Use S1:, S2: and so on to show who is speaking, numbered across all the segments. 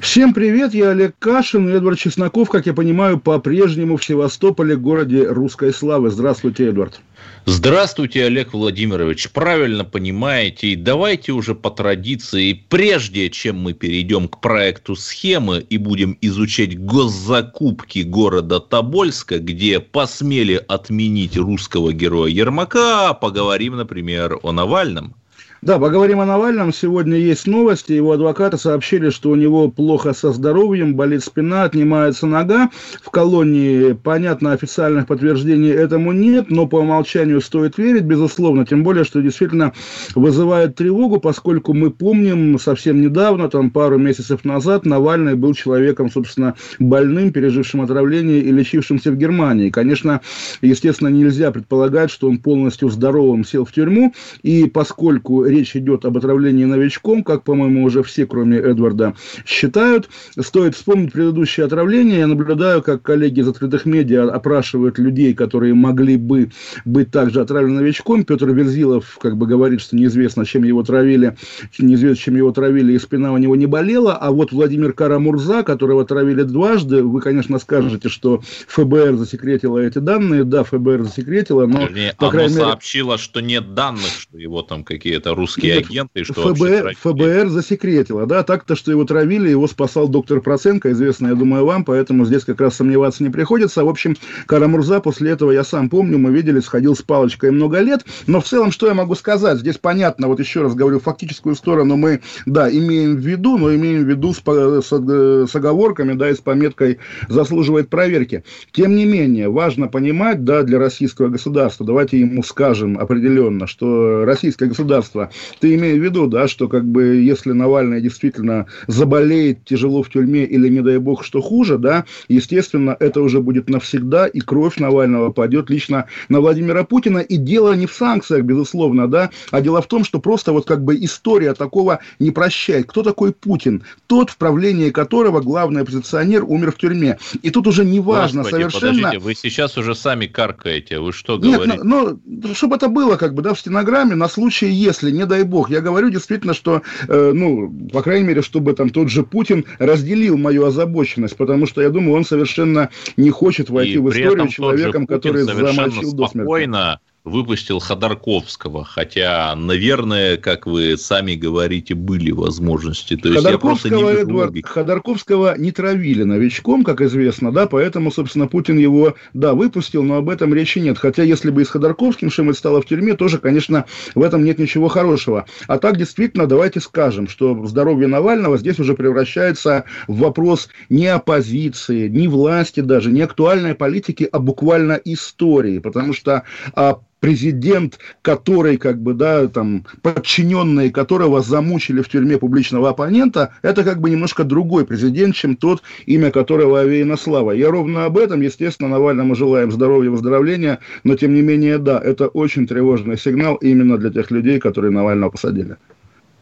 S1: Всем привет, я Олег Кашин Эдвард Чесноков, как я понимаю, по-прежнему в Севастополе, городе русской славы. Здравствуйте, Эдвард.
S2: Здравствуйте, Олег Владимирович. Правильно понимаете. И давайте уже по традиции, прежде чем мы перейдем к проекту схемы и будем изучать госзакупки города Тобольска, где посмели отменить русского героя Ермака, поговорим, например, о Навальном.
S1: Да, поговорим о Навальном. Сегодня есть новости. Его адвокаты сообщили, что у него плохо со здоровьем, болит спина, отнимается нога. В колонии, понятно, официальных подтверждений этому нет, но по умолчанию стоит верить, безусловно. Тем более, что действительно вызывает тревогу, поскольку мы помним совсем недавно, там пару месяцев назад, Навальный был человеком, собственно, больным, пережившим отравление и лечившимся в Германии. Конечно, естественно, нельзя предполагать, что он полностью здоровым сел в тюрьму. И поскольку речь идет об отравлении новичком, как, по-моему, уже все, кроме Эдварда, считают. Стоит вспомнить предыдущее отравление. Я наблюдаю, как коллеги из открытых медиа опрашивают людей, которые могли бы быть также отравлены новичком. Петр Верзилов как бы говорит, что неизвестно, чем его травили, неизвестно, чем его травили, и спина у него не болела. А вот Владимир Карамурза, которого травили дважды, вы, конечно, скажете, что ФБР засекретило эти данные. Да, ФБР засекретило, но...
S2: Вернее,
S1: по
S2: оно
S1: крайней мере,
S2: сообщило, что нет данных, что его там какие-то русские
S1: Нет,
S2: агенты, и что
S1: ФБР. ФБР засекретило, да, так-то, что его травили, его спасал доктор Проценко, известно, я думаю, вам, поэтому здесь как раз сомневаться не приходится. В общем, Карамурза после этого, я сам помню, мы видели, сходил с палочкой много лет, но в целом, что я могу сказать? Здесь понятно, вот еще раз говорю, фактическую сторону мы, да, имеем в виду, но имеем в виду с, с, э, с оговорками, да, и с пометкой «заслуживает проверки». Тем не менее, важно понимать, да, для российского государства, давайте ему скажем определенно, что российское государство ты имеешь в виду, да, что как бы если Навальный действительно заболеет тяжело в тюрьме или, не дай бог, что хуже, да, естественно, это уже будет навсегда, и кровь Навального пойдет лично на Владимира Путина. И дело не в санкциях, безусловно, да, а дело в том, что просто вот как бы история такого не прощает. Кто такой Путин? Тот, в правлении которого главный оппозиционер умер в тюрьме. И тут уже не важно
S2: Господи,
S1: совершенно...
S2: подождите, вы сейчас уже сами каркаете, вы что
S1: Нет,
S2: говорите?
S1: ну, ну, чтобы это было как бы, да, в стенограмме, на случай, если, не дай бог. Я говорю действительно, что, э, ну, по крайней мере, чтобы там тот же Путин разделил мою озабоченность, потому что я думаю, он совершенно не хочет войти
S2: И
S1: в историю человеком,
S2: Путин
S1: который
S2: совершенно
S1: замочил до смерти.
S2: спокойно выпустил Ходорковского, хотя, наверное, как вы сами говорите, были возможности. То есть я просто не
S1: Эдуард,
S2: логики.
S1: Ходорковского не травили новичком, как известно, да, поэтому, собственно, Путин его, да, выпустил, но об этом речи нет. Хотя, если бы и с Ходорковским Шемель стала в тюрьме, тоже, конечно, в этом нет ничего хорошего. А так, действительно, давайте скажем, что здоровье Навального здесь уже превращается в вопрос не оппозиции, не власти даже, не актуальной политики, а буквально истории. Потому что а, президент, который, как бы, да, там, подчиненные которого замучили в тюрьме публичного оппонента, это как бы немножко другой президент, чем тот, имя которого овеяна слава. Я ровно об этом, естественно, Навальному желаем здоровья, выздоровления, но, тем не менее, да, это очень тревожный сигнал именно для тех людей, которые Навального посадили.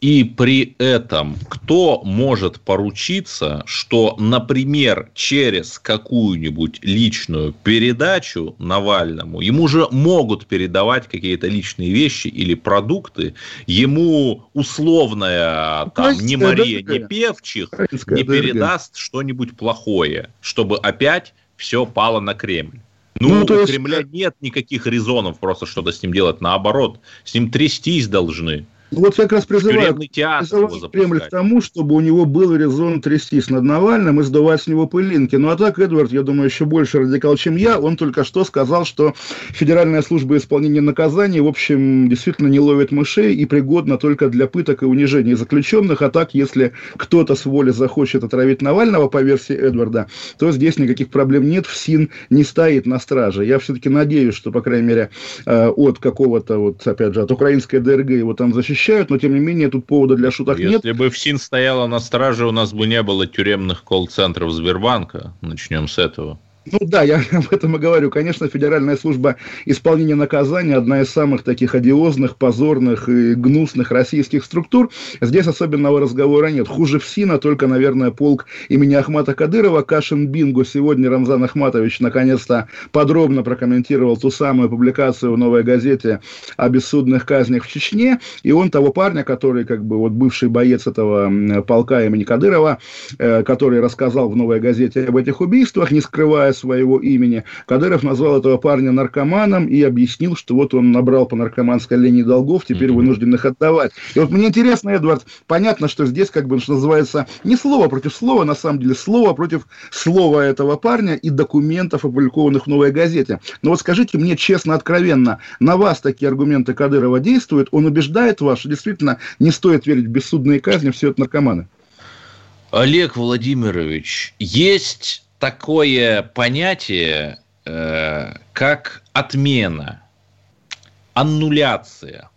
S2: И при этом кто может поручиться, что, например, через какую-нибудь личную передачу Навальному, ему же могут передавать какие-то личные вещи или продукты, ему условная там, не
S1: Украинская
S2: Мария, не Певчих не передаст что-нибудь плохое, чтобы опять все пало на Кремль. Ну,
S1: Ну,
S2: у
S1: есть-
S2: Кремля нет никаких резонов просто что-то с ним делать. Наоборот, с ним трястись должны.
S1: Вот я как раз призываю призываю Кремль к тому, чтобы у него был резон трястись над Навальным и сдувать с него пылинки. Ну а так, Эдвард, я думаю, еще больше радикал, чем я. Он только что сказал, что Федеральная служба исполнения наказаний, в общем, действительно не ловит мышей и пригодна только для пыток и унижений заключенных. А так, если кто-то с воли захочет отравить Навального, по версии Эдварда, то здесь никаких проблем нет. ФСИН не стоит на страже. Я все-таки надеюсь, что, по крайней мере, э, от какого-то, вот опять же, от украинской ДРГ его там защищают, но тем не менее тут повода для шуток нет.
S2: Если бы ФСИН стояла на страже, у нас бы не было тюремных колл-центров Сбербанка. Начнем с этого.
S1: Ну да, я об этом и говорю. Конечно, Федеральная служба исполнения наказания одна из самых таких одиозных, позорных и гнусных российских структур. Здесь особенного разговора нет. Хуже ФСИНа только, наверное, полк имени Ахмата Кадырова. Кашин Бингу сегодня Рамзан Ахматович наконец-то подробно прокомментировал ту самую публикацию в «Новой газете» о бессудных казнях в Чечне. И он того парня, который как бы вот бывший боец этого полка имени Кадырова, э, который рассказал в «Новой газете» об этих убийствах, не скрывая своего имени. Кадыров назвал этого парня наркоманом и объяснил, что вот он набрал по наркоманской линии долгов, теперь mm-hmm. вынужден их отдавать. И вот мне интересно, Эдвард, понятно, что здесь, как бы, что называется, не слово против слова, на самом деле, слово против слова этого парня и документов, опубликованных в «Новой газете». Но вот скажите мне честно, откровенно, на вас такие аргументы Кадырова действуют? Он убеждает вас, что действительно не стоит верить в бессудные казни, все это наркоманы?
S2: Олег Владимирович, есть такое понятие, э, как отмена, аннуляция.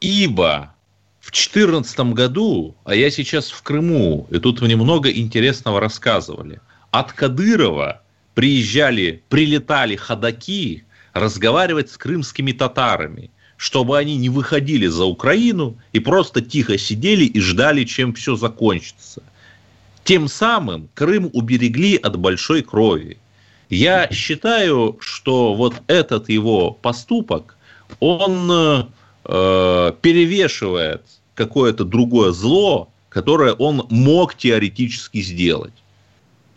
S2: Ибо в 2014 году, а я сейчас в Крыму, и тут мне много интересного рассказывали, от Кадырова приезжали, прилетали ходаки разговаривать с крымскими татарами, чтобы они не выходили за Украину и просто тихо сидели и ждали, чем все закончится – тем самым Крым уберегли от большой крови. Я считаю, что вот этот его поступок, он э, перевешивает какое-то другое зло, которое он мог теоретически сделать.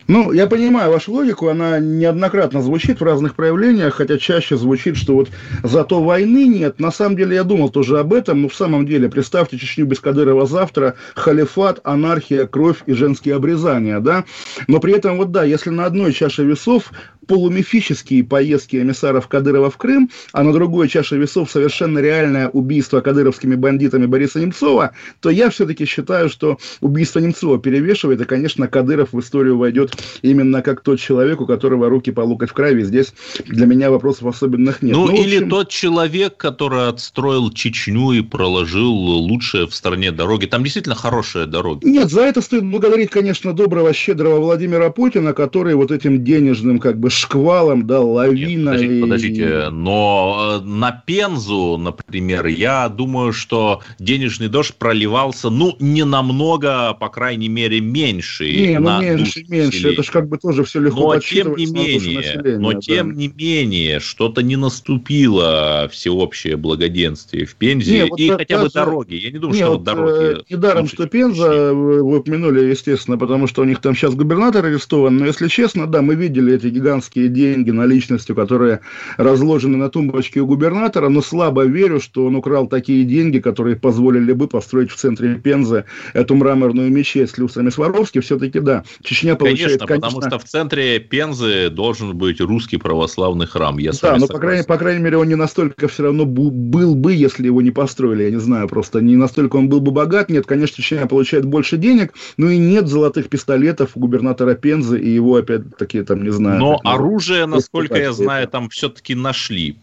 S1: Ну, я понимаю вашу логику, она неоднократно звучит в разных проявлениях, хотя чаще звучит, что вот зато войны нет. На самом деле я думал тоже об этом, но в самом деле, представьте Чечню без Кадырова завтра, халифат, анархия, кровь и женские обрезания, да? Но при этом вот да, если на одной чаше весов полумифические поездки эмиссаров Кадырова в Крым, а на другой чаше весов совершенно реальное убийство кадыровскими бандитами Бориса Немцова, то я все-таки считаю, что убийство Немцова перевешивает, и, конечно, Кадыров в историю войдет именно как тот человек, у которого руки по локоть в крови. Здесь для меня вопросов особенных нет.
S2: Ну, ну или общем... тот человек, который отстроил Чечню и проложил лучшие в стране дороги. Там действительно хорошие дороги.
S1: Нет, за это стоит благодарить, конечно, доброго, щедрого Владимира Путина, который вот этим денежным как бы шквалом, да, лавиной.
S2: Нет, подождите, подождите, но э, на Пензу, например, я думаю, что денежный дождь проливался, ну, не намного, по крайней мере, меньше.
S1: Не, ну, меньше, меньше, это же как бы тоже все легко
S2: Но тем не менее, но да. тем не менее, что-то не наступило всеобщее благоденствие в Пензе, не, вот и хотя бы дороги. Я не думаю, не, что вот, дороги...
S1: Э, недаром, что Пенза, вы упомянули, естественно, потому что у них там сейчас губернатор арестован, но если честно, да, мы видели эти гигантские гигантские деньги наличностью, которые разложены на тумбочке у губернатора, но слабо верю, что он украл такие деньги, которые позволили бы построить в центре Пензы эту мраморную мечеть с люстрами Сваровски. Все-таки да, Чечня получает...
S2: Конечно, конечно, потому что в центре Пензы должен быть русский православный храм. Я
S1: да, но по крайней, по крайней мере он не настолько все равно был бы, если его не построили, я не знаю, просто не настолько он был бы богат. Нет, конечно, Чечня получает больше денег, но и нет золотых пистолетов у губернатора Пензы и его опять-таки там, не знаю...
S2: Но оружие, насколько я знаю, там все-таки нашли.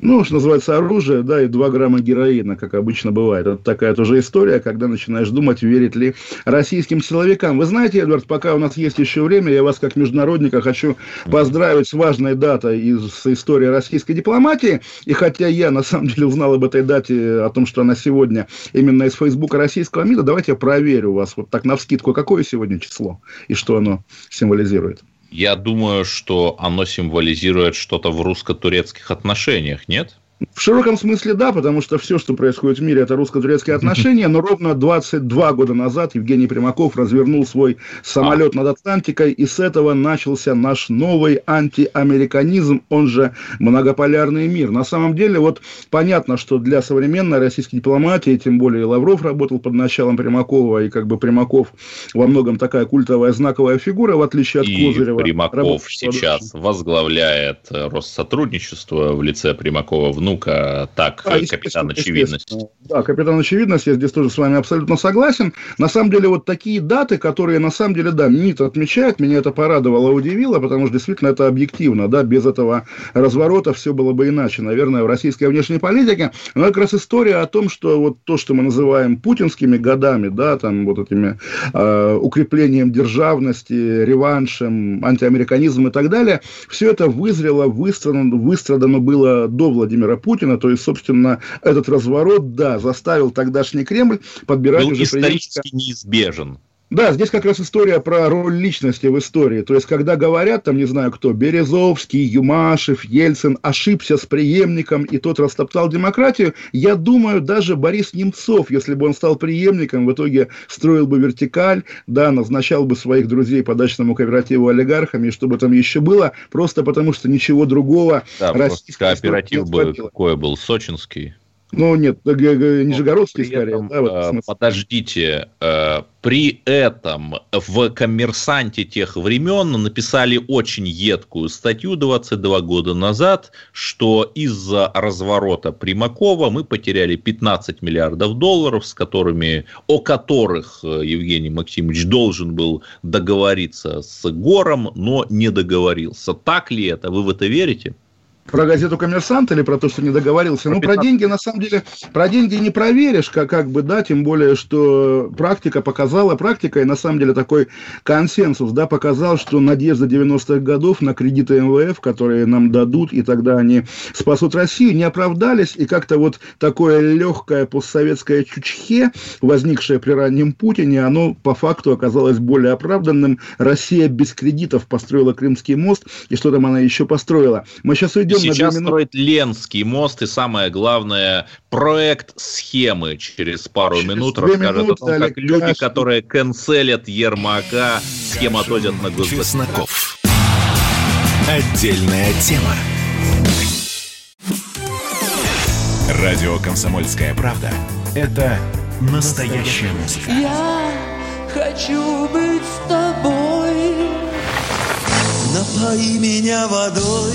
S1: Ну, что называется, оружие, да, и 2 грамма героина, как обычно бывает. Это такая тоже история, когда начинаешь думать, верить ли российским силовикам. Вы знаете, Эдвард, пока у нас есть еще время, я вас как международника хочу поздравить с важной датой из истории российской дипломатии. И хотя я, на самом деле, узнал об этой дате, о том, что она сегодня именно из Фейсбука российского МИДа, давайте я проверю вас вот так на вскидку, какое сегодня число и что оно символизирует.
S2: Я думаю, что оно символизирует что-то в русско-турецких отношениях, нет?
S1: В широком смысле да, потому что все, что происходит в мире, это русско-турецкие отношения, но ровно 22 года назад Евгений Примаков развернул свой самолет над Атлантикой, и с этого начался наш новый антиамериканизм, он же многополярный мир. На самом деле, вот понятно, что для современной российской дипломатии, тем более Лавров работал под началом Примакова, и как бы Примаков во многом такая культовая знаковая фигура, в отличие от и Козырева.
S2: Примаков сейчас возглавляет Россотрудничество в лице Примакова внук Ну-ка, так, а, капитан очевидность.
S1: Да, капитан очевидность, я здесь тоже с вами абсолютно согласен. На самом деле, вот такие даты, которые, на самом деле, да, МИД отмечает, меня это порадовало, удивило, потому что действительно это объективно, да, без этого разворота все было бы иначе, наверное, в российской внешней политике. Но как раз история о том, что вот то, что мы называем путинскими годами, да, там вот этими э, укреплением державности, реваншем, антиамериканизмом и так далее, все это вызрело, выстрадано, выстрадано было до Владимира Путина, то есть, собственно, этот разворот, да, заставил тогдашний Кремль подбирать
S2: Был уже исторически преемника... неизбежен.
S1: Да, здесь как раз история про роль личности в истории. То есть, когда говорят, там, не знаю кто, Березовский, Юмашев, Ельцин ошибся с преемником, и тот растоптал демократию, я думаю, даже Борис Немцов, если бы он стал преемником, в итоге строил бы вертикаль, да, назначал бы своих друзей по дачному кооперативу олигархами, и что бы там еще было, просто потому что ничего другого
S2: да, кооператив бы какой был, сочинский.
S1: Ну, нет, Нижегородский скорее.
S2: Этом, да, вот, э, подождите, э, при этом в «Коммерсанте» тех времен написали очень едкую статью 22 года назад, что из-за разворота Примакова мы потеряли 15 миллиардов долларов, с которыми, о которых э, Евгений Максимович должен был договориться с Гором, но не договорился. Так ли это? Вы в это верите?
S1: Про газету «Коммерсант» или про то, что не договорился? Ну, про деньги, на самом деле, про деньги не проверишь, как, как бы, да, тем более, что практика показала, практика и, на самом деле, такой консенсус, да, показал, что надежда 90-х годов на кредиты МВФ, которые нам дадут, и тогда они спасут Россию, не оправдались, и как-то вот такое легкое постсоветское чучхе, возникшее при раннем Путине, оно по факту оказалось более оправданным. Россия без кредитов построила Крымский мост, и что там она еще построила. Мы сейчас уйдем
S2: идем Сейчас строит Ленский мост, и самое главное, проект схемы через пару через минут расскажет минуты, о том, как люди, Кашин. которые канцелят Ермака, схематозят на госзаказ.
S3: Чесноков. Отдельная тема. Радио «Комсомольская правда» — это настоящая музыка.
S4: Я хочу быть с тобой Напои меня водой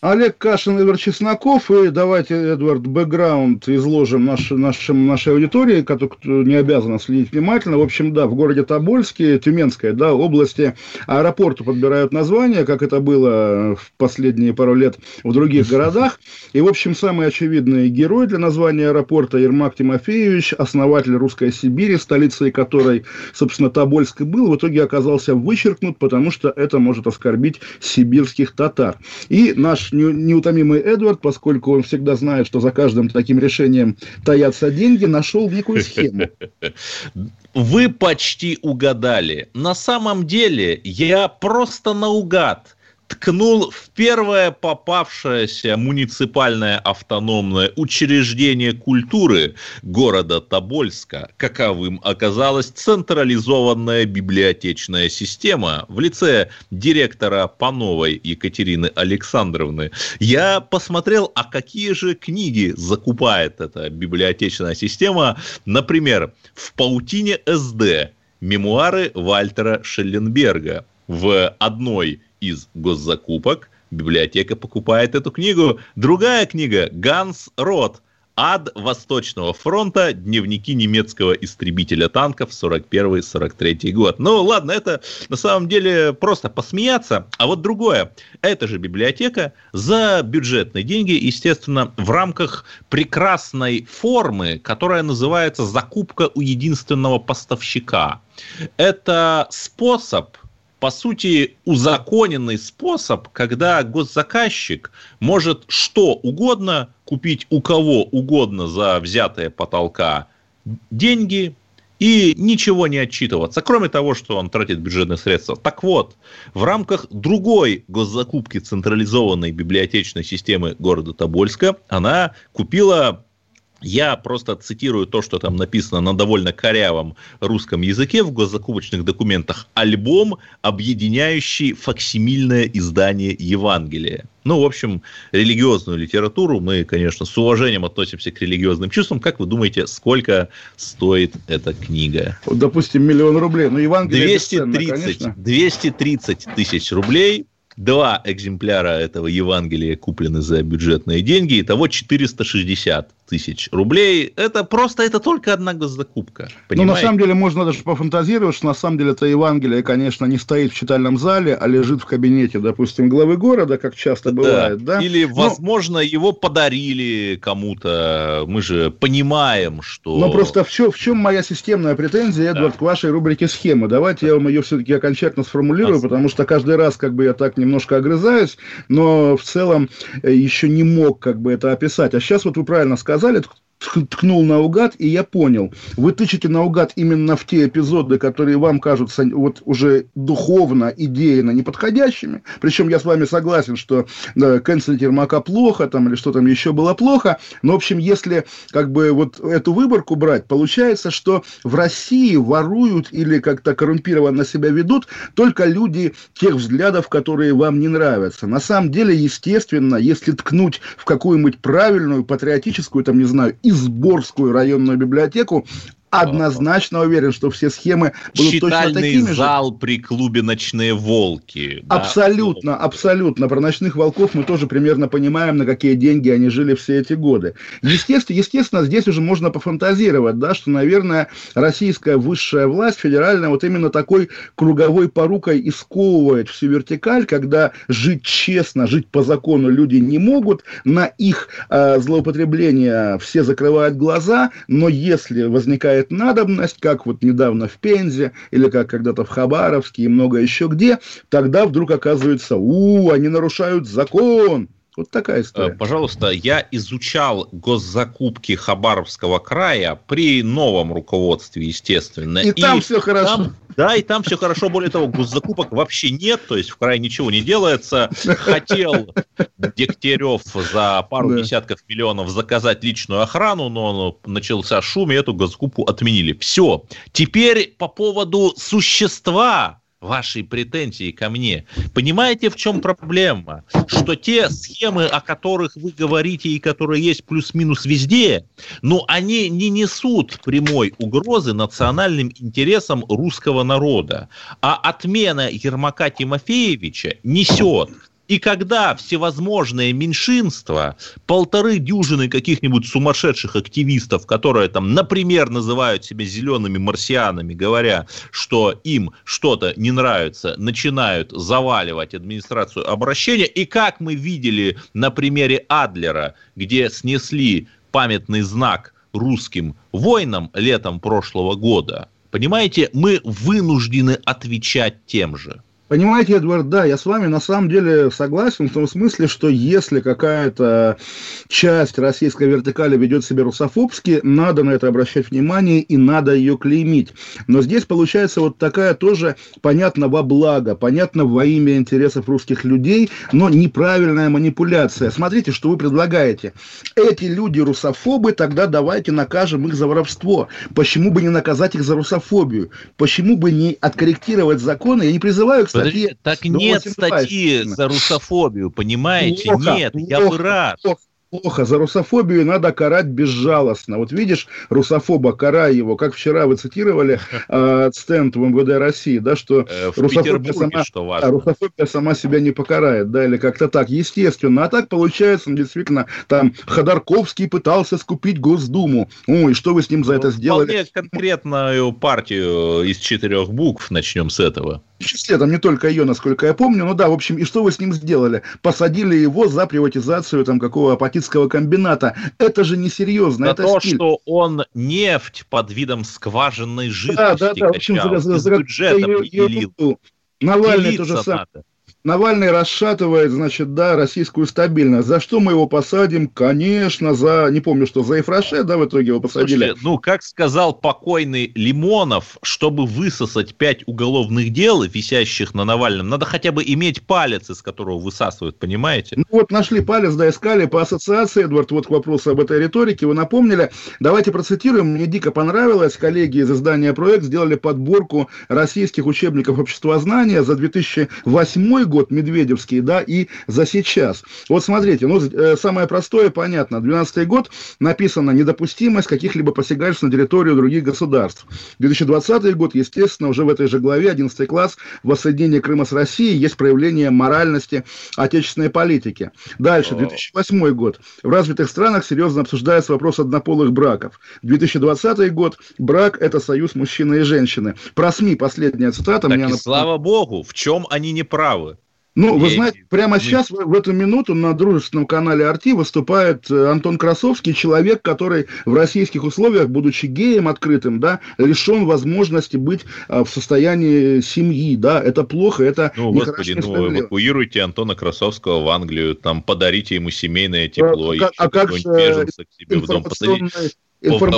S1: Олег Кашин, Эдвард Чесноков. И давайте, Эдвард, бэкграунд изложим наш, нашим, нашей аудитории, которая не обязана следить внимательно. В общем, да, в городе Тобольске, Тюменской да, области, аэропорту подбирают название, как это было в последние пару лет в других городах. И, в общем, самый очевидный герой для названия аэропорта Ермак Тимофеевич, основатель Русской Сибири, столицей которой, собственно, Тобольск и был, в итоге оказался вычеркнут, потому что это может оскорбить сибирских татар. И наш неутомимый Эдвард, поскольку он всегда знает, что за каждым таким решением таятся деньги, нашел некую схему.
S2: Вы почти угадали. На самом деле я просто наугад – ткнул в первое попавшееся муниципальное автономное учреждение культуры города Тобольска, каковым оказалась централизованная библиотечная система в лице директора Пановой Екатерины Александровны. Я посмотрел, а какие же книги закупает эта библиотечная система. Например, в «Паутине СД» мемуары Вальтера Шелленберга. В одной из госзакупок библиотека покупает эту книгу. Другая книга «Ганс Рот. Ад Восточного фронта. Дневники немецкого истребителя танков 41-43 год». Ну, ладно, это на самом деле просто посмеяться. А вот другое. Это же библиотека за бюджетные деньги, естественно, в рамках прекрасной формы, которая называется «закупка у единственного поставщика». Это способ по сути, узаконенный способ, когда госзаказчик может что угодно купить у кого угодно за взятые потолка деньги и ничего не отчитываться, кроме того, что он тратит бюджетные средства. Так вот, в рамках другой госзакупки централизованной библиотечной системы города Тобольска она купила я просто цитирую то, что там написано на довольно корявом русском языке в госзакупочных документах. Альбом, объединяющий факсимильное издание Евангелия. Ну, в общем, религиозную литературу мы, конечно, с уважением относимся к религиозным чувствам. Как вы думаете, сколько стоит эта книга?
S1: Вот, допустим, миллион рублей. Ну, Евангелие
S2: 230,
S1: бесценно, конечно.
S2: 230 тысяч рублей. Два экземпляра этого Евангелия куплены за бюджетные деньги. Итого 460 тысяч рублей. Это просто, это только одна госзакупка.
S1: Ну, на
S2: Понимаете?
S1: самом деле, можно даже пофантазировать, что на самом деле это Евангелие, конечно, не стоит в читальном зале, а лежит в кабинете, допустим, главы города, как часто бывает, да?
S2: Или,
S1: Ну,
S2: возможно, его подарили кому-то. Мы же понимаем, что...
S1: Но просто в чем, в чем моя системная претензия, Эдвард, к вашей рубрике «Схемы»? Давайте я вам ее все-таки окончательно сформулирую,
S2: А,
S1: потому что каждый раз как бы я так немножко огрызаюсь, но в целом э, еще не мог как бы это описать. А сейчас вот вы правильно сказали, тк- ткнул наугад, и я понял. Вы тычете наугад именно в те эпизоды, которые вам кажутся вот уже духовно, идейно неподходящими. Причем я с вами согласен, что да, канцлер Ермака плохо, там, или что там еще было плохо. Но, в общем, если как бы вот эту выборку брать, получается, что в России воруют или как-то коррумпированно себя ведут только люди тех взглядов, которые вам не нравятся. На самом деле, естественно, если ткнуть в какую-нибудь правильную, патриотическую, там, не знаю, Изборскую районную библиотеку, однозначно уверен, что все схемы будут точно
S2: Читальный
S1: такими же.
S2: зал при клубе «Ночные волки». да.
S1: Абсолютно, абсолютно. Про ночных волков мы тоже примерно понимаем, на какие деньги они жили все эти годы. Естественно, естественно, здесь уже можно пофантазировать, да, что, наверное, российская высшая власть, федеральная, вот именно такой круговой порукой исковывает всю вертикаль, когда жить честно, жить по закону люди не могут, на их э, злоупотребление все закрывают глаза, но если возникает надобность, как вот недавно в Пензе, или как когда-то в Хабаровске и много еще где, тогда вдруг оказывается, у, они нарушают закон. Вот такая
S2: Э,
S1: история.
S2: Пожалуйста, я изучал госзакупки Хабаровского края при новом руководстве, естественно.
S1: И там всё хорошо.
S2: там- да, и там все хорошо. Более того, госзакупок вообще нет, то есть в крае ничего не делается. Хотел Дегтярев за пару
S1: Да.
S2: десятков миллионов заказать личную охрану, но начался шум, и эту госзакупку отменили. Все. Теперь по поводу существа вашей претензии ко мне. Понимаете, в чем проблема? Что те схемы, о которых вы говорите и которые есть плюс-минус везде, ну, они не несут прямой угрозы национальным интересам русского народа. А отмена Ермака Тимофеевича несет. И когда всевозможные меньшинства, полторы дюжины каких-нибудь сумасшедших активистов, которые там, например, называют себя зелеными марсианами, говоря, что им что-то не нравится, начинают заваливать администрацию обращения. И как мы видели на примере Адлера, где снесли памятный знак русским воинам летом прошлого года, понимаете, мы вынуждены отвечать тем же.
S1: Понимаете, Эдвард, да, я с вами на самом деле согласен в том смысле, что если какая-то часть российской вертикали ведет себя русофобски, надо на это обращать внимание и надо ее клеймить. Но здесь получается вот такая тоже, понятно, во благо, понятно, во имя интересов русских людей, но неправильная манипуляция. Смотрите, что вы предлагаете. Эти люди русофобы, тогда давайте накажем их за воровство. Почему бы не наказать их за русофобию? Почему бы не откорректировать законы? Я не призываю, кстати,
S2: Подожди, так
S1: Ну,
S2: нет статьи за русофобию, понимаете?
S1: Плохо,
S2: нет, я
S1: плохо,
S2: бы рад.
S1: плохо, Плохо, за русофобию надо карать безжалостно. Вот видишь русофоба, карай его, как вчера вы цитировали э, стенд в МВД России, да, что
S2: Э,
S1: русофобия сама-
S2: что
S1: а,
S2: важно.
S1: русофобия сама себя не покарает, да, или как-то так, естественно. А так получается, ну, действительно, там Ходорковский пытался скупить Госдуму. Ой, что вы с ним за это сделали?
S2: Вполне конкретную партию из четырех букв, начнем с этого.
S1: Числе, там не только ее, насколько я помню, ну да, в общем, и что вы с ним сделали? Посадили его за приватизацию там какого апатитского комбината. Это же несерьезно,
S2: За
S1: это
S2: то,
S1: стиль.
S2: что он нефть под видом скважинной
S1: Да,
S2: жидкости
S1: да, да, в общем,
S2: качал,
S1: за- за-
S2: из
S1: за-
S2: бюджета
S1: за-
S2: определил.
S1: Навальный то же самое.
S2: надо.
S1: Навальный расшатывает, значит, да, российскую стабильность. За что мы его посадим? Конечно, за, не помню, что, за Ефраше, да, в итоге его посадили.
S2: Слушайте, ну, как сказал покойный Лимонов, чтобы высосать пять уголовных дел, висящих на Навальном, надо хотя бы иметь палец, из которого высасывают, понимаете?
S1: Ну вот нашли палец, да, искали по ассоциации, Эдвард, вот к вопросу об этой риторике, вы напомнили. Давайте процитируем, мне дико понравилось, коллеги из издания «Проект» сделали подборку российских учебников обществознания за 2008 год, Медведевский, да, и за сейчас. Вот смотрите, ну, э, самое простое, понятно, 12 год написано «Недопустимость каких-либо посягательств на территорию других государств». 2020 год, естественно, уже в этой же главе, 11 класс, воссоединение Крыма с Россией, есть проявление моральности отечественной политики. Дальше, 2008 год. В развитых странах серьезно обсуждается вопрос однополых браков. 2020 год. Брак – это союз мужчины и женщины. Про СМИ последняя цитата.
S2: Так
S1: меня
S2: и
S1: нап-
S2: слава богу, в чем они не правы?
S1: Ну, вы знаете, прямо сейчас, в, в эту минуту, на дружественном канале Арти выступает э, Антон Красовский, человек, который в российских условиях, будучи геем открытым, да, лишен возможности быть а, в состоянии семьи, да, это плохо, это
S2: Ну, господи, ну, эвакуируйте Антона Красовского в Англию, там, подарите ему семейное тепло,
S1: А
S2: и
S1: как- а как же
S2: беженца к себе в дом, посадите,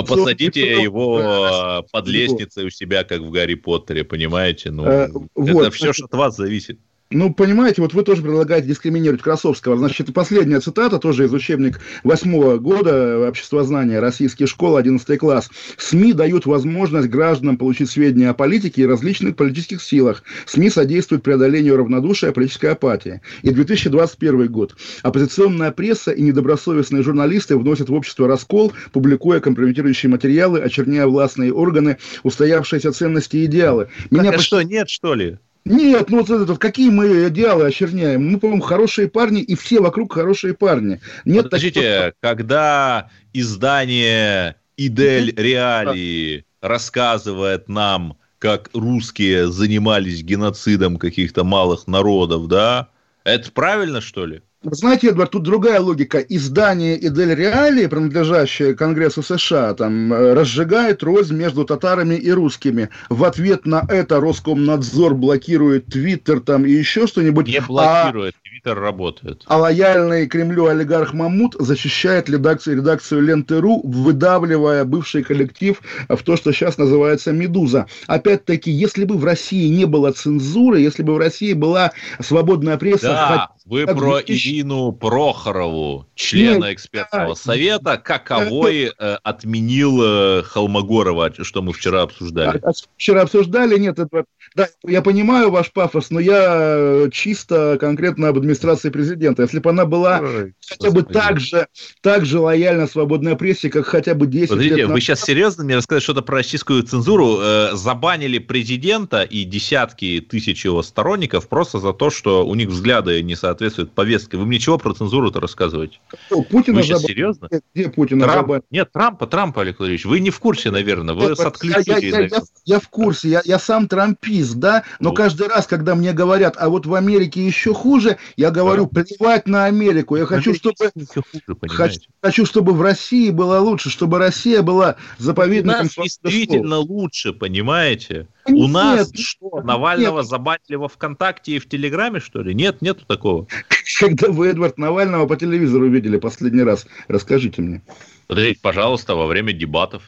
S2: посадите его под лестницей у себя, как в Гарри Поттере, понимаете? Ну,
S1: Э,
S2: это
S1: вот,
S2: все
S1: значит,
S2: от вас зависит.
S1: Ну, понимаете, вот вы тоже предлагаете дискриминировать Красовского. Значит, последняя цитата, тоже из учебник восьмого года обществознания российские школы, 11 класс. СМИ дают возможность гражданам получить сведения о политике и различных политических силах. СМИ содействуют преодолению равнодушия и политической апатии. И 2021 год. Оппозиционная пресса и недобросовестные журналисты вносят в общество раскол, публикуя компрометирующие материалы, очерняя властные органы, устоявшиеся ценности и идеалы. Меня
S2: Так, а
S1: поч-
S2: что, нет, что ли?
S1: Нет, ну вот это, какие мы идеалы очерняем? Мы, по-моему, хорошие парни, и все вокруг хорошие парни. Нет
S2: Подождите, когда издание Идель Реалии рассказывает нам, как русские занимались геноцидом каких-то малых народов, да? Это правильно, что ли?
S1: Вы Знаете, Эдвард, тут другая логика. Издание «Идель Реалии», принадлежащее Конгрессу США, там, э, разжигает рознь между татарами и русскими. В ответ на это Роскомнадзор блокирует Твиттер там и еще что-нибудь.
S2: Не
S1: А-
S2: блокирует, Твиттер работает.
S1: А лояльный Кремлю олигарх Мамут защищает редакцию, редакцию Ленты.ру, выдавливая бывший коллектив в то, что сейчас называется «Медуза». Опять-таки, если бы в России не было цензуры, если бы в России была свободная пресса...
S2: Да, вы
S1: как
S2: про
S1: 2000
S2: Ирину Прохорову, члена
S1: Нет,
S2: экспертного
S1: да.
S2: совета, каковой э, отменил э, Холмогорова, что мы вчера обсуждали.
S1: А- а Вчера обсуждали, нет, это, да, я понимаю ваш пафос, но я э, чисто конкретно об администрации президента. Если бы она была
S2: Ой,
S1: хотя бы
S2: господи.
S1: так же, так же лояльна свободной прессе, как хотя бы 10
S2: Подождите,
S1: лет
S2: вы
S1: назад.
S2: сейчас серьезно мне рассказываете что-то про российскую цензуру? Э, забанили президента и десятки тысяч его сторонников просто за то, что у них взгляды не соответствуют повестке. Вы мне чего про цензуру-то рассказываете?
S1: Что, Путина
S2: Вы сейчас
S1: забанили?
S2: серьезно?
S1: Где Путина
S2: Трамп-
S1: забанили?
S2: Нет, Трампа, Трампа, Олег Владимирович, вы не в курсе, наверное. Вы
S1: Нет,
S2: с
S1: я-
S2: отключили.
S1: я, я- я-
S2: наверное.
S1: я в курсе, я, я сам трампист, да, но
S2: Ну.
S1: каждый раз, когда мне говорят, а вот в Америке еще хуже, я говорю, плевать на Америку, я хочу, чтобы...
S2: хуже,
S1: Хочу, хочу, чтобы в России было лучше, чтобы Россия была
S2: У
S1: заповедником
S2: нас
S1: свободы
S2: действительно лучше, понимаете?
S1: слова.
S2: У нас
S1: Нет,
S2: что, Навального
S1: нет.
S2: забанили во ВКонтакте и в Телеграме, что ли? Нет, нету такого.
S1: Когда вы Эдвард Навального по телевизору видели последний раз, расскажите мне.
S2: Подождите, пожалуйста, во время дебатов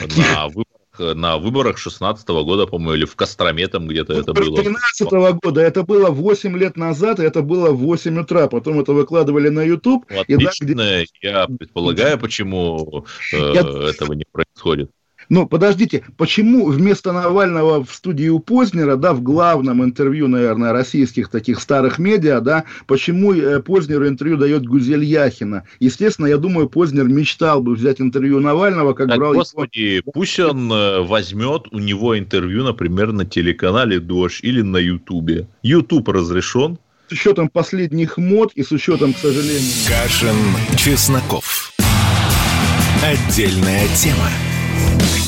S2: на выборах, на выборах 16 года, по-моему, или в Костроме там где-то это было.
S1: 2013 года, это было 8 лет назад, и это было в 8 утра, потом это выкладывали на YouTube.
S2: Ну,
S1: и да,
S2: Отлично, я предполагаю, почему э,
S1: Я-
S2: этого не происходит.
S1: Ну, подождите, почему вместо Навального в студии у Познера, да, в главном интервью, наверное, российских таких старых медиа, да, почему э, Познеру интервью дает Гузель Яхина? Естественно, я думаю, Познер мечтал бы взять интервью Навального, как
S2: Так,
S1: брал его-
S2: господи, пусть он э, возьмет у него интервью, например, на телеканале «Дождь» или на Ютубе. Ютуб разрешен.
S1: с учетом последних мод и с учетом, к сожалению...
S3: Кашин, Чесноков. Отдельная тема.
S5: Про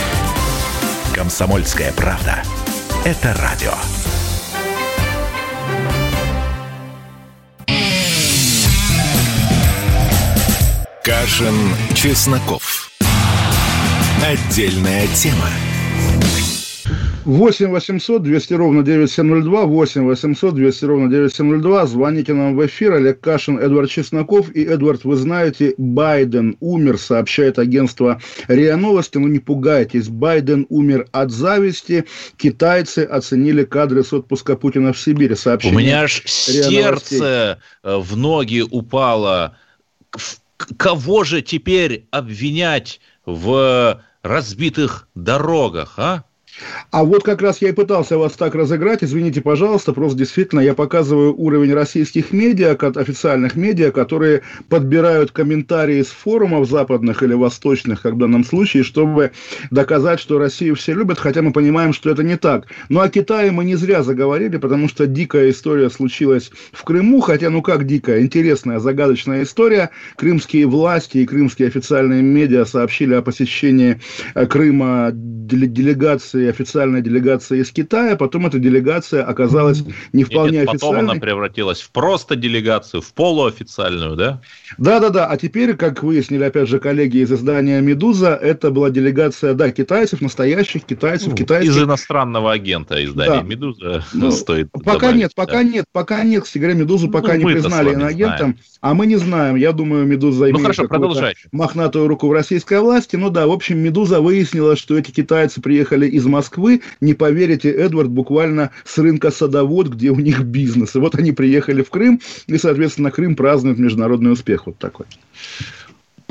S3: Комсомольская правда. Это радио. Кашин, Чесноков. Отдельная тема.
S1: 8 800 200 ровно 9702, 8 800 200 ровно 9702. Звоните нам в эфир. Олег Кашин, Эдвард Чесноков. И, Эдвард, вы знаете, Байден умер, сообщает агентство РИА Новости. Ну, не пугайтесь, Байден умер от зависти. Китайцы оценили кадры с отпуска Путина в Сибири.
S2: У
S1: Сообщение
S2: меня аж сердце э, в ноги упало. Кого же теперь обвинять в разбитых дорогах, а?
S1: А вот как раз я и пытался вас так разыграть. Извините, пожалуйста, просто действительно я показываю уровень российских медиа, официальных медиа, которые подбирают комментарии с форумов западных или восточных, как в данном случае, чтобы доказать, что Россию все любят, хотя мы понимаем, что это не так. Ну, о Китае мы не зря заговорили, потому что дикая история случилась в Крыму, хотя, ну как дикая, интересная, загадочная история. Крымские власти и крымские официальные медиа сообщили о посещении э, Крыма деле- делегации, официальной делегации из Китая, потом эта делегация оказалась не вполне
S2: Нет, потом она
S1: официальной.
S2: превратилась в просто делегацию, в полуофициальную, да?
S1: Да-да-да, а теперь, как выяснили, опять же, коллеги из издания «Медуза», это была делегация, да, китайцев, настоящих китайцев, китайских.
S2: Из иностранного агента издания
S1: Да.
S2: «Медуза»
S1: Ну,
S2: стоит
S1: Пока
S2: добавить,
S1: нет,
S2: да.
S1: пока нет, пока нет, кстати говоря, Медузу пока
S2: Ну,
S1: не признали иноагентом,
S2: знаем.
S1: а мы не знаем. Я думаю, Медуза имеет
S2: хорошо,
S1: какую-то
S2: продолжайте.
S1: мохнатую руку в российской власти. Ну да, в общем, Медуза выяснила, что эти китайцы приехали из Москвы. Не поверите, Эдвард буквально с рынка садовод, где у них бизнес. И вот они приехали в Крым, и, соответственно, Крым празднует международный успех. Вот такой.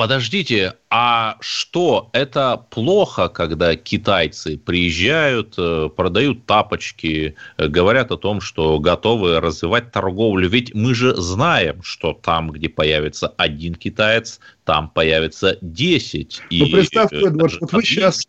S2: Подождите, а что, это плохо, когда китайцы приезжают, э, продают тапочки, э, говорят о том, что готовы развивать торговлю? Ведь мы же знаем, что там, где появится один китаец, там появится 10.
S1: Ну, представьте,
S2: э,
S1: Эдвард, вот вы сейчас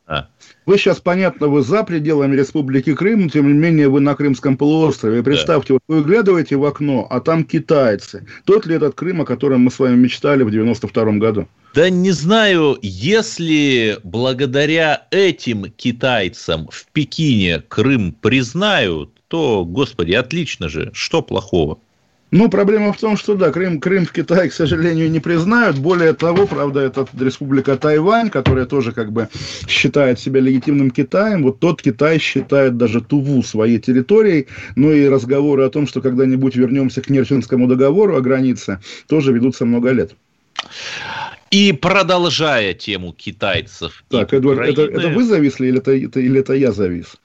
S1: Вы сейчас, понятно, вы за пределами Республики Крым, тем не менее вы на Крымском полуострове. Представьте, вот вы выглядываете в окно, а там китайцы. Тот ли этот Крым, о котором мы с вами мечтали в 92 году?
S2: Да не знаю, если благодаря этим китайцам в Пекине Крым признают, то, господи, отлично же, что плохого?
S1: Ну, проблема в том, что да, Крым, Крым в Китае, к сожалению, не признают. Более того, правда, это республика Тайвань, которая тоже как бы считает себя легитимным Китаем. Вот тот Китай считает даже Туву своей территорией. Ну и разговоры о том, что когда-нибудь вернемся к Нерчинскому договору о границе, тоже ведутся много лет.
S2: И продолжая тему китайцев.
S1: Так, Эдуард, это,
S2: Украины,
S1: это вы зависли или это, это- или это я завис?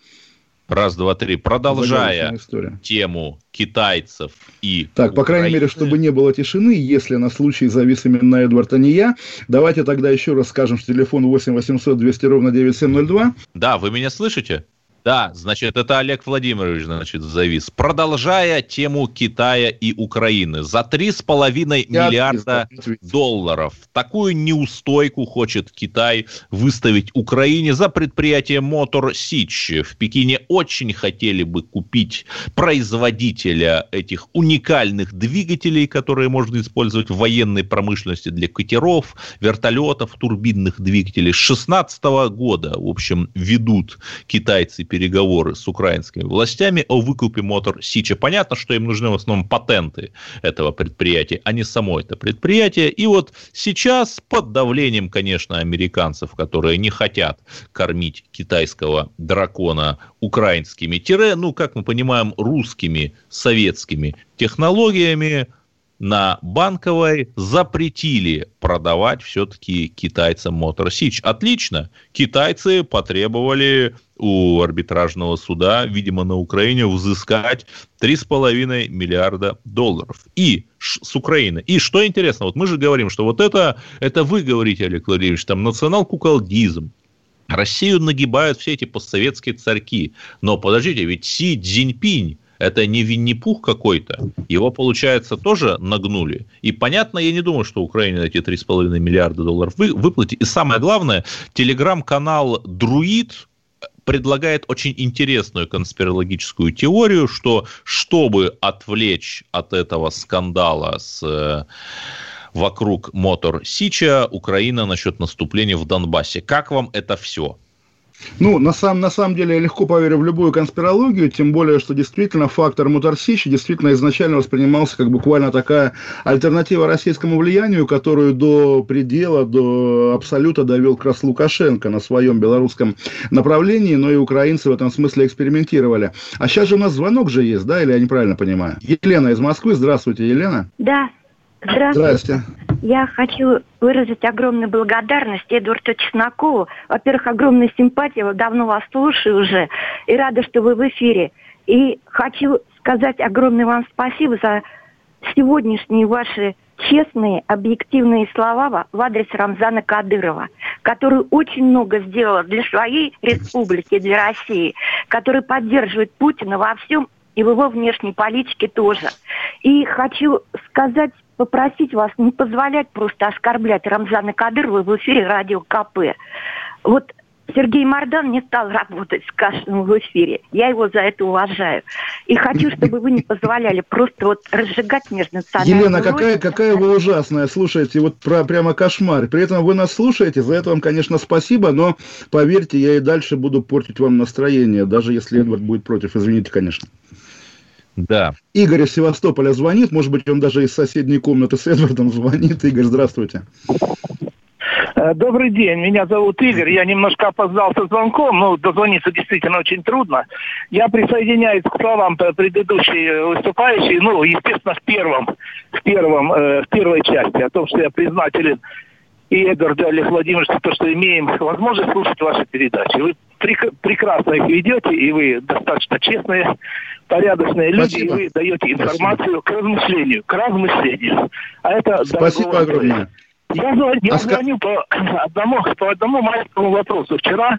S2: Раз, два, три. Продолжая тему китайцев и
S1: Так, по крайней мере,
S2: Украины.
S1: чтобы не было тишины, если на случай завис именно Эдвард, а не я, давайте тогда еще раз скажем, что телефон 8 800 200 ровно 9702.
S2: Да, вы меня слышите? Да, значит, это Олег Владимирович, значит, завис. Продолжая тему Китая и Украины. За 3,5
S1: Я
S2: миллиарда долларов. Такую неустойку хочет Китай выставить Украине за предприятие Мотор Сич. В Пекине очень хотели бы купить производителя этих уникальных двигателей, которые можно использовать в военной промышленности для катеров, вертолетов, турбинных двигателей. С 16 года, в общем, ведут китайцы переговоры с украинскими властями о выкупе Мотор Сича. Понятно, что им нужны в основном патенты этого предприятия, а не само это предприятие. И вот сейчас под давлением, конечно, американцев, которые не хотят кормить китайского дракона украинскими тире, ну, как мы понимаем, русскими советскими технологиями, на банковой запретили продавать все-таки китайцам Motor Сич. Отлично. Китайцы потребовали у арбитражного суда, видимо, на Украине взыскать 3,5 миллиарда долларов. И с Украины. И что интересно, вот мы же говорим, что вот это, это вы говорите, Олег Владимирович, там национал-куколдизм, Россию нагибают все эти постсоветские царьки. Но подождите, ведь Си Цзиньпинь Это не Винни-Пух какой-то. Его, получается, тоже нагнули. И понятно, я не думаю, что Украине эти 3,5 миллиарда долларов вы, выплатить. И самое главное, телеграм-канал «Друид», предлагает очень интересную конспирологическую теорию, что чтобы отвлечь от этого скандала с э, вокруг Мотор Сича, Украина насчет наступления в Донбассе. Как вам это все?
S1: Ну, на, сам, на самом деле, я легко поверю в любую конспирологию, тем более, что действительно фактор Мутарсичи действительно изначально воспринимался как буквально такая альтернатива российскому влиянию, которую до предела, до абсолюта довел как раз Лукашенко на своем белорусском направлении, но и украинцы в этом смысле экспериментировали. А сейчас же у нас звонок же есть, да, или я неправильно понимаю? Елена из Москвы, здравствуйте, Елена.
S6: Да, здравствуйте. Я хочу выразить огромную благодарность Эдварду Чеснокову. Во-первых, огромная симпатия, вот давно вас слушаю уже, и рада, что вы в эфире. И хочу сказать огромное вам спасибо за сегодняшние ваши честные, объективные слова в адрес Рамзана Кадырова, который очень много сделал для своей республики, для России, который поддерживает Путина во всем и в его внешней политике тоже. И хочу сказать, попросить вас не позволять просто оскорблять Рамзана Кадырова в эфире радио КП. Вот Сергей Мордан не стал работать с Кашиным в эфире. Я его за это уважаю. И хочу, чтобы вы не позволяли просто вот разжигать межнациональную
S1: Елена, какая, какая вы ужасная, слушайте, вот про, прямо кошмар. При этом вы нас слушаете, за это вам, конечно, спасибо, но поверьте, я и дальше буду портить вам настроение, даже если Эдвард будет против, извините, конечно.
S2: Да.
S1: Игорь из Севастополя звонит, может быть, он даже из соседней комнаты с Эдвардом звонит. Игорь, здравствуйте.
S7: Э, Добрый день, меня зовут Игорь. Я немножко опоздал со звонком, но дозвониться действительно очень трудно. Я присоединяюсь к словам предыдущей выступающей, ну, естественно, в первом, в первом, э, в первой части, о том, что я признателен и Эдварду Олег Владимировичу за то, что имеем возможность слушать ваши передачи. Вы прек- прекрасно их ведете, и вы достаточно честные, порядочные люди,
S1: Спасибо.
S7: и вы даете информацию к размышлению, к размышлению. А это
S1: Спасибо огромное.
S7: Я, звоню- я
S1: А
S7: звоню по одному, по одному маленькому вопросу. Вчера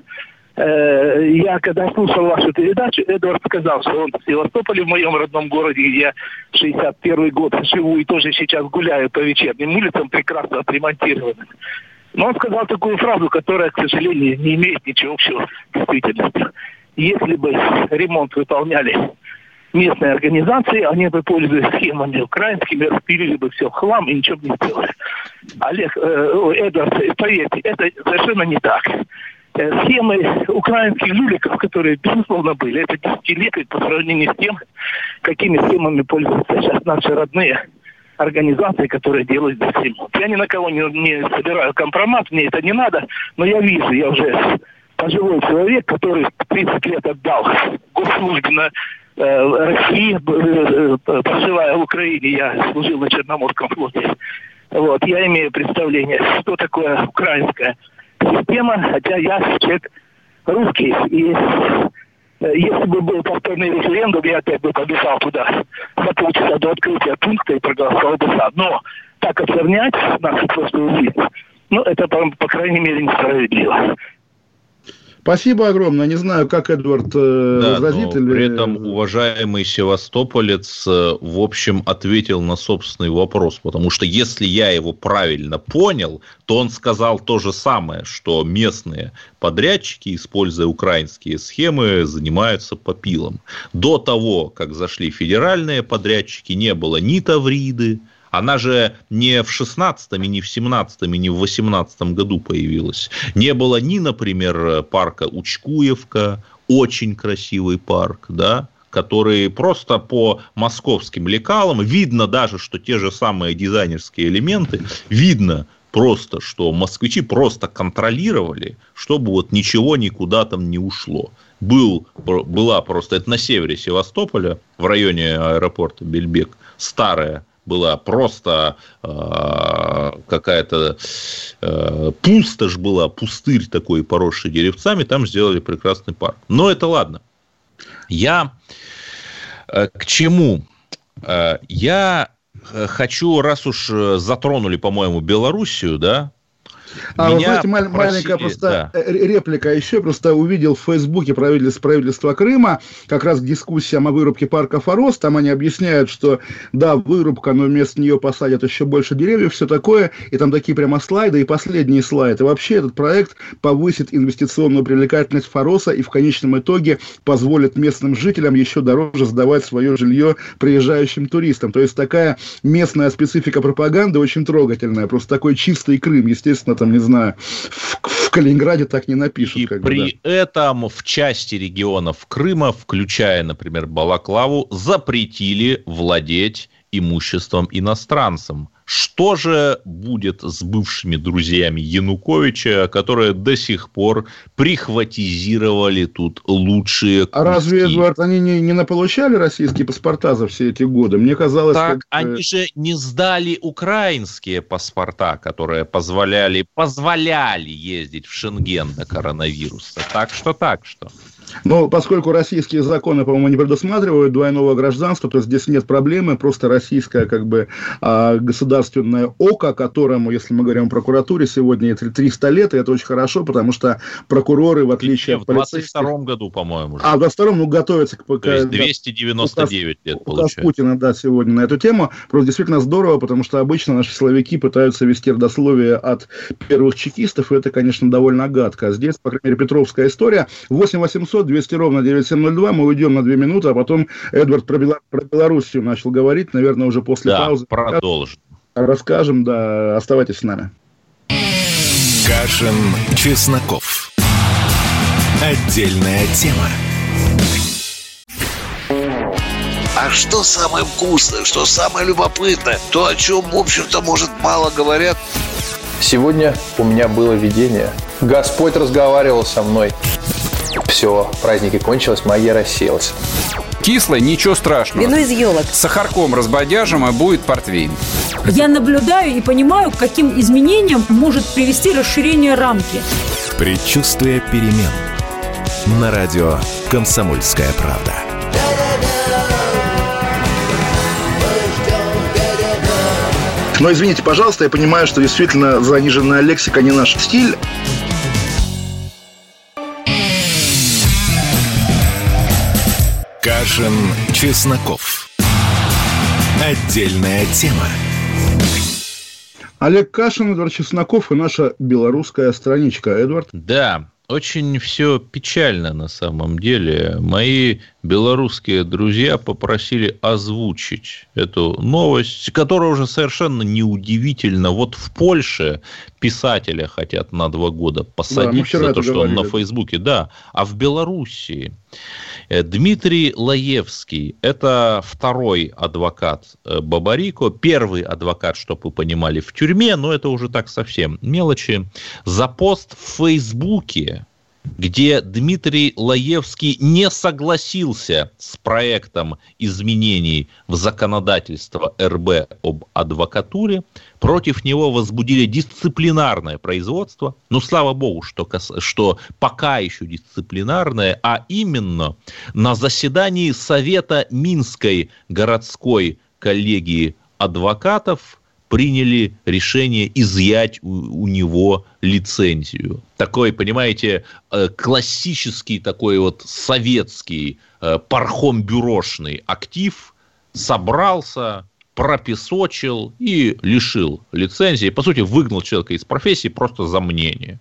S7: э, я, когда слушал вашу передачу, Эдвард сказал, что он в Севастополе, в моем родном городе, где я 61 год живу и тоже сейчас гуляю по вечерним улицам, прекрасно отремонтированным. Но он сказал такую фразу, которая, к сожалению, не имеет ничего общего с действительностью. Если бы ремонт выполняли местные организации, они бы, пользуясь схемами украинскими, распилили бы все в хлам и ничего бы не сделали. Олег, э, ой, Эдвард, поверьте, это совершенно не так. Э, Схемы украинских жуликов, которые, безусловно, были, это десятилетие по сравнению с тем, какими схемами пользуются сейчас наши родные организации, которые делают за схему. Я ни на кого не, не собираю компромат, мне это не надо, но я вижу, я уже пожилой человек, который 30 лет отдал госслужбе на э, России, проживая в Украине, я служил на Черноморском флоте. Вот, я имею представление, что такое украинская система, хотя я человек русский. И если бы был повторный референдум, я опять бы побежал туда за полчаса до открытия пункта и проголосовал бы за. Но так оценять нашу прошлую жизнь, ну, это, по, по крайней мере, несправедливо.
S1: Спасибо огромное. Не знаю, как Эдвард э,
S2: Да,
S1: возразит
S2: но
S1: или...
S2: при этом уважаемый севастополец, э, в общем, ответил на собственный вопрос, потому что если я его правильно понял, то он сказал то же самое, что местные подрядчики, используя украинские схемы, занимаются попилом. До того, как зашли федеральные подрядчики, не было ни Тавриды, она же не в 16-м, и не в 17-м, и не в 18-м году появилась. Не было ни, например, парка Учкуевка, очень красивый парк, да, который просто по московским лекалам, видно даже, что те же самые дизайнерские элементы, видно просто, что москвичи просто контролировали, чтобы вот ничего никуда там не ушло. Был, была просто, это на севере Севастополя, в районе аэропорта Бельбек, старая была просто э, какая-то э, пустошь была, пустырь такой, поросший деревцами, там сделали прекрасный парк. Но это ладно. Я э, к чему? Э, я хочу, раз уж затронули, по-моему, Белоруссию, да,
S1: А, вы
S2: Меня
S1: знаете, маль- маленькая
S2: просили-
S1: просто
S2: да.
S1: э, реплика еще. Просто увидел в Фейсбуке правительства, правительства Крыма как раз к дискуссиям о вырубке парка Форос. Там они объясняют, что да, вырубка, но вместо нее посадят еще больше деревьев, все такое. И там такие прямо слайды. И последний слайд. И вообще этот проект повысит инвестиционную привлекательность Фороса и в конечном итоге позволит местным жителям еще дороже сдавать свое жилье приезжающим туристам. То есть такая местная специфика пропаганды очень трогательная. Просто такой чистый Крым. Естественно, там, не знаю, в, в Калининграде так не напишут.
S2: И
S1: как бы,
S2: при этом в части регионов Крыма, включая, например, Балаклаву, запретили владеть имуществом иностранцам. Что же будет с бывшими друзьями Януковича, которые до сих пор прихватизировали тут лучшие
S1: А разве,
S2: куски?
S1: Эдуард, они не, не наполучали российские паспорта за все эти годы? Мне казалось,
S2: Так
S1: как,
S2: они же не сдали украинские паспорта, которые позволяли, позволяли ездить в Шенген до коронавируса. Так что так что.
S1: Но поскольку российские законы, по-моему, не предусматривают двойного гражданства, то здесь нет проблемы, просто российское как бы а, государственное око, которому, если мы говорим о прокуратуре, сегодня это 300 лет, и это очень хорошо, потому что прокуроры, в отличие
S2: В
S1: от полицейских...
S2: 22 году, по-моему, же.
S1: А в 22 ну, готовятся к
S2: То есть
S1: да,
S2: 299 лет
S1: указ
S2: получается.
S1: Путина, да, сегодня на эту тему. Просто действительно здорово, потому что обычно наши силовики пытаются вести родословие от первых чекистов, и это, конечно, довольно гадко. А здесь, по крайней мере, Петровская история. 8 800 200 ровно 9702. Мы уйдем на две минуты, а потом Эдвард про, Бела- про Белоруссию начал говорить, наверное, уже после
S2: Да,
S1: паузы.
S2: продолжим.
S1: Расскажем, да, оставайтесь с нами.
S3: Кашин, Чесноков. Отдельная тема.
S8: А что самое вкусное, что самое любопытное, то, о чем, в общем-то, может, мало говорят,
S9: Сегодня у меня было видение. Господь разговаривал со мной. Все, праздники кончились, магия рассеялась.
S10: Кислое, ничего страшного.
S11: Вино из елок.
S10: С сахарком разбодяжим, и будет портвейн.
S12: Я наблюдаю и понимаю, к каким изменениям может привести расширение рамки.
S3: Предчувствие перемен. На радио «Комсомольская правда».
S1: Но извините, пожалуйста, я понимаю, что действительно заниженная лексика не наш стиль.
S3: Кашин, Чесноков. Отдельная тема.
S1: Олег Кашин, Эдвард Чесноков и наша белорусская страничка. Эдвард?
S2: Да, очень все печально на самом деле. Мои белорусские друзья попросили озвучить эту новость, которая уже совершенно неудивительна. Вот в Польше писателя хотят на два года
S1: Да,
S2: посадить
S1: вчера
S2: за то, что он на. Фейсбуке. Да, а в Белоруссии э, Дмитрий Лаевский – это второй адвокат э, Бабарико, первый адвокат, чтобы вы понимали, в тюрьме, но это уже так совсем мелочи, за пост в Фейсбуке, где Дмитрий Лаевский не согласился с проектом изменений в законодательство РБ об адвокатуре. Против него возбудили дисциплинарное производство. Ну, слава богу, что, что пока еще дисциплинарное, а именно на заседании Совета Минской городской коллегии адвокатов приняли решение изъять у, у него лицензию. Такой, понимаете, э, классический такой вот советский э, пархом-бюрошный актив собрался, пропесочил и лишил лицензии. По сути, выгнал человека из профессии просто за мнение.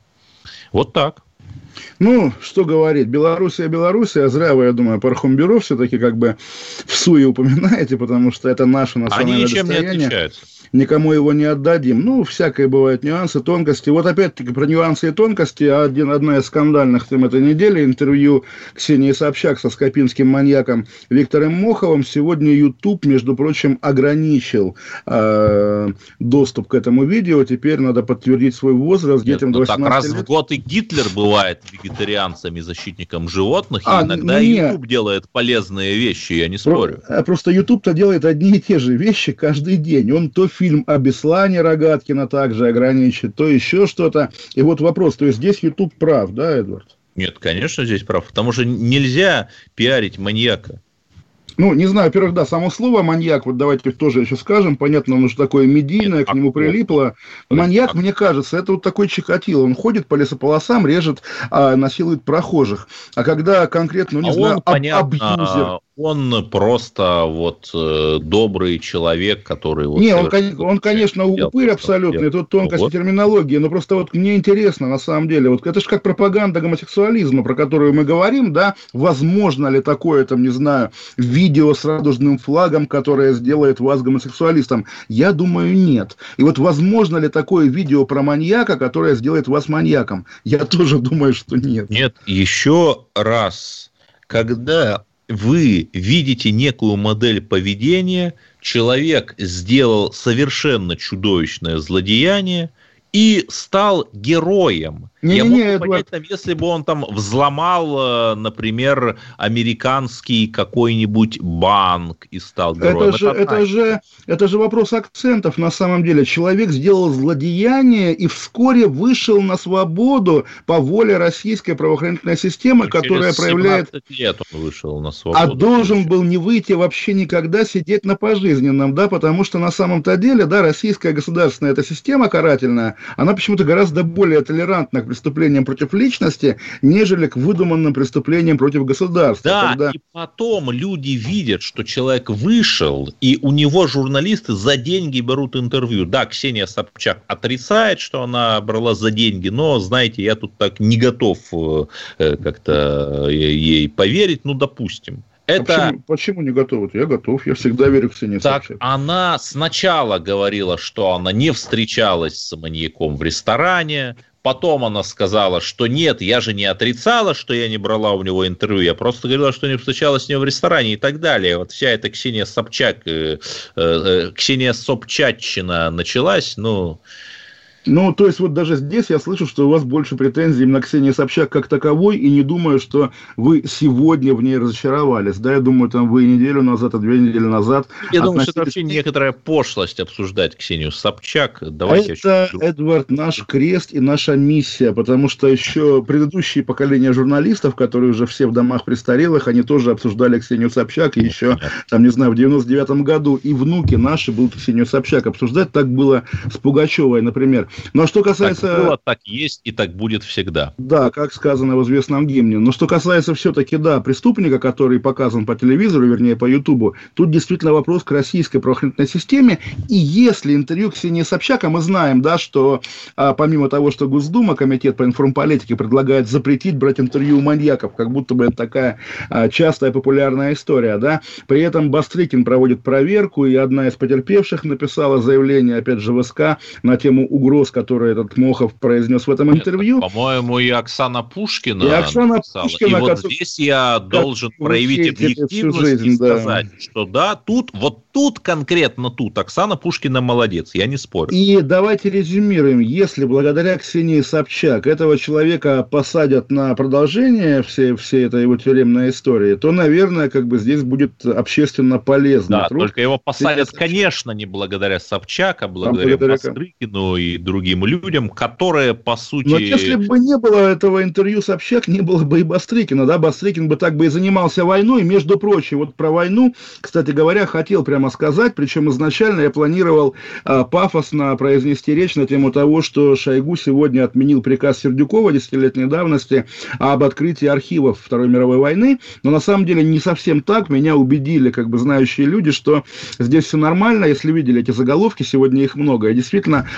S2: Вот так.
S1: Ну, что говорить, Белоруссия, Белоруссия, зря вы, я думаю, Пархомбюро все-таки как бы в суе упоминаете, потому что это наше национальное
S2: Они ничем не
S1: достояние.
S2: отличаются.
S1: Никому его не отдадим. Ну, всякое бывают нюансы, тонкости. Вот опять-таки про нюансы и тонкости. Один, одна из скандальных тем этой недели интервью Ксении Собчак со скопинским маньяком Виктором Моховым. Сегодня YouTube, между прочим, ограничил э, доступ к этому видео. Теперь надо подтвердить свой возраст
S2: Нет,
S1: детям до
S2: ну так
S1: 18
S2: раз
S1: лет.
S2: в год и Гитлер бывает вегетарианцем и защитником животных,
S1: А,
S2: и иногда
S1: не-
S2: YouTube делает полезные вещи, я не спорю.
S1: А Просто YouTube-то делает одни и те же вещи каждый день. Он то фильм о Беслане Рогаткина также ограничит, то еще что-то. И вот вопрос, то есть здесь YouTube прав, да, Эдвард?
S2: Нет, конечно, здесь прав, потому что нельзя пиарить маньяка.
S1: Ну, не знаю, во-первых, да, само слово маньяк, вот давайте тоже еще скажем, понятно, оно же такое медийное, к нему прилипло. Маньяк, мне кажется, это вот такой чикатило, он ходит по лесополосам, режет, а, насилует прохожих. А когда конкретно, ну, не
S2: а
S1: знаю,
S2: он,
S1: аб-
S2: понятно,
S1: абьюзер,
S2: он просто вот э, добрый человек, который... Вот
S1: Не, он, он, конечно, упырь и тут тонкости
S2: Вот.
S1: терминологии, но просто вот мне интересно, на самом деле, вот это же как пропаганда гомосексуализма, про которую мы говорим, да, возможно ли такое, там, не знаю, видео с радужным флагом, которое сделает вас гомосексуалистом? Я думаю, нет. И вот возможно ли такое видео про маньяка, которое сделает вас маньяком? Я тоже думаю, что нет.
S2: Нет, еще раз, когда вы видите некую модель поведения, человек сделал совершенно чудовищное злодеяние и стал героем. Я
S1: Не-не-не,
S2: могу
S1: Эдуард.
S2: понять, там, если бы он там взломал, э, например, американский какой-нибудь банк и стал героем.
S1: Это же, это,
S2: одна
S1: же, это же вопрос акцентов на самом деле. Человек сделал злодеяние и вскоре вышел на свободу по воле российской правоохранительной системы, которая
S2: Через
S1: проявляет
S2: 17 лет он вышел на свободу.
S1: а должен был не выйти вообще никогда сидеть на пожизненном, да, потому что на самом-то деле, да, российская государственная эта система карательная, она почему-то гораздо более толерантна к преступлениям против личности, нежели к выдуманным преступлениям против государства.
S2: Да,
S1: Когда-
S2: и потом люди видят, что человек вышел, и у него журналисты за деньги берут интервью. Да, Ксения Собчак отрицает, что она брала за деньги, но, знаете, я тут так не готов э, э, как-то э, ей поверить, ну, допустим.
S1: А
S2: Это
S1: Почему, почему не готов? Я готов, я всегда верю Ксении
S2: так
S1: Собчак.
S2: она сначала говорила, что она не встречалась с маньяком в ресторане, потом она сказала, что нет, я же не отрицала, что я не брала у него интервью, я просто говорила, что не встречалась с ним в ресторане и так далее. Вот вся эта Ксения Собчак, э, э, э, Ксения Собчатчина началась, ну...
S1: Ну, то есть вот даже здесь я слышу, что у вас больше претензий именно к Ксении Собчак как таковой, и не думаю, что вы сегодня в ней разочаровались. Да, я думаю, там вы неделю назад, а две недели назад...
S2: Я думаю, что это вообще некоторая пошлость обсуждать Ксению Собчак. Давайте
S1: Это, Эдвард, наш крест и наша миссия, потому что еще предыдущие поколения журналистов, которые уже все в домах престарелых, они тоже обсуждали Ксению Собчак, еще, там, не знаю, в 99-м году и внуки наши будут Ксению Собчак обсуждать. Так было с Пугачевой, например. А что касается...
S2: Так было, так есть и так будет всегда.
S1: Да, как сказано в известном гимне. Но что касается все-таки, да, преступника, который показан по телевизору, вернее, по Ютубу, тут действительно вопрос к российской правоохранительной системе. И если интервью Ксении Собчак, а мы знаем, да, что а, помимо того, что Госдума, Комитет по информполитике предлагает запретить брать интервью у маньяков, как будто бы это такая а, частая популярная история, да, при этом Бастрыкин проводит проверку, и одна из потерпевших написала заявление, опять же, в СК на тему угроз, которые этот Мохов произнес в этом интервью.
S2: По-моему, и Оксана Пушкина
S1: И Оксана
S2: написала.
S1: Пушкина,
S2: И вот
S1: которая-
S2: здесь я должен проявить объективность
S1: жизнь,
S2: и
S1: да.
S2: сказать, что да, тут, вот тут конкретно тут Оксана Пушкина молодец, я не спорю.
S1: И давайте резюмируем. Если благодаря Ксении Собчак этого человека посадят на продолжение всей, всей этой его тюремной истории, то, наверное, как бы здесь будет общественно полезный
S2: Да,
S1: труд.
S2: только его посадят,
S1: Ксения
S2: конечно, не благодаря Собчак, а благодаря
S1: благодаря кому?
S2: Бастрыкину и другим людям, которые, по сути...
S1: Но если бы не было этого интервью Собчак, не было бы и Бастрыкина, да, Бастрыкин бы так бы и занимался войной, между прочим, вот про войну, кстати говоря, хотел прямо сказать, причем изначально я планировал а, пафосно произнести речь на тему того, что Шойгу сегодня отменил приказ Сердюкова десятилетней давности об открытии архивов Второй мировой войны, но на самом деле не совсем так, меня убедили, как бы, знающие люди, что здесь все нормально, если видели эти заголовки, сегодня их много, и действительно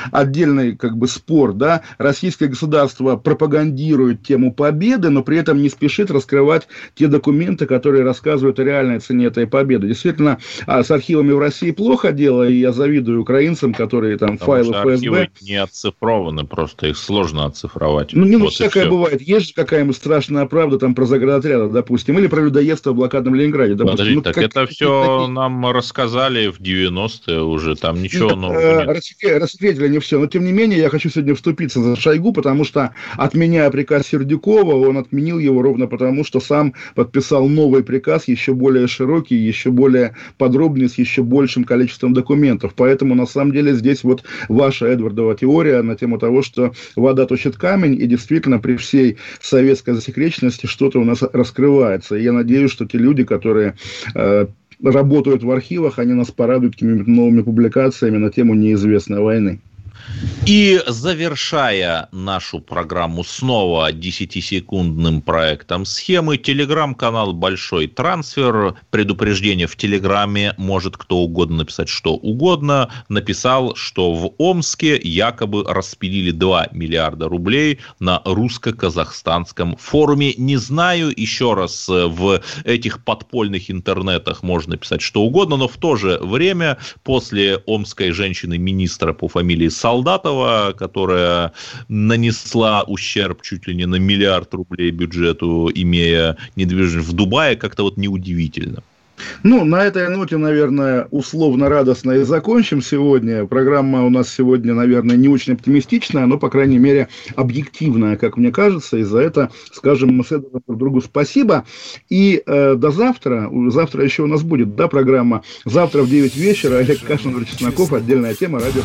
S1: отдельный, как бы, спор, да, российское государство пропагандирует тему победы, но при этом не спешит раскрывать те документы, которые рассказывают о реальной цене этой победы. Действительно, а, с архивами в России плохо дело, и я завидую украинцам, которые там
S2: Потому
S1: файлы
S2: что
S1: ФСБ...
S2: не оцифрованы, просто их сложно оцифровать.
S1: Ну, не, ну,
S2: Вот
S1: всякое бывает. Есть же какая-нибудь страшная правда там про заградотряды, допустим, или про людоедство в блокадном Ленинграде, допустим.
S2: Подождите,
S1: Ну,
S2: так
S1: как-
S2: это все нам рассказали в 90-е уже, там ничего
S1: Ну,
S2: нового
S1: э,
S2: нет.
S1: рассекре- Рассекретили не все. Но, тем не менее, я хочу сегодня вступиться за Шойгу, потому что, отменяя приказ Сердюкова, он отменил его ровно потому, что сам подписал новый приказ, еще более широкий, еще более подробный, с еще большим количеством документов. Поэтому, на самом деле, здесь вот ваша Эдвардова теория на тему того, что вода точит камень, и действительно при всей советской засекреченности что-то у нас раскрывается. И я надеюсь, что те люди, которые э, работают в архивах, они нас порадуют какими-нибудь новыми публикациями на тему неизвестной войны.
S2: И завершая нашу программу снова 10-секундным проектом схемы, телеграм-канал «Большой трансфер», предупреждение в телеграме, может кто угодно написать что угодно, написал, что в Омске якобы распилили 2 миллиарда рублей на русско-казахстанском форуме. Не знаю, еще раз, в этих подпольных интернетах можно писать что угодно, но в то же время после омской женщины-министра по фамилии Солдат Солдатова, которая нанесла ущерб чуть ли не на миллиард рублей бюджету, имея недвижимость в Дубае, как-то вот неудивительно.
S1: Ну, на этой ноте, наверное, условно радостно и закончим сегодня. Программа у нас сегодня, наверное, не очень оптимистичная, но, по крайней мере, объективная, как мне кажется. И за это скажем мы с Эдом друг другу спасибо. И э, до завтра. Завтра еще у нас будет, да, программа. Завтра в 9 вечера Олег Кашин, Чесноков, отдельная тема, радио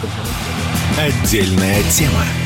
S3: Отдельная тема.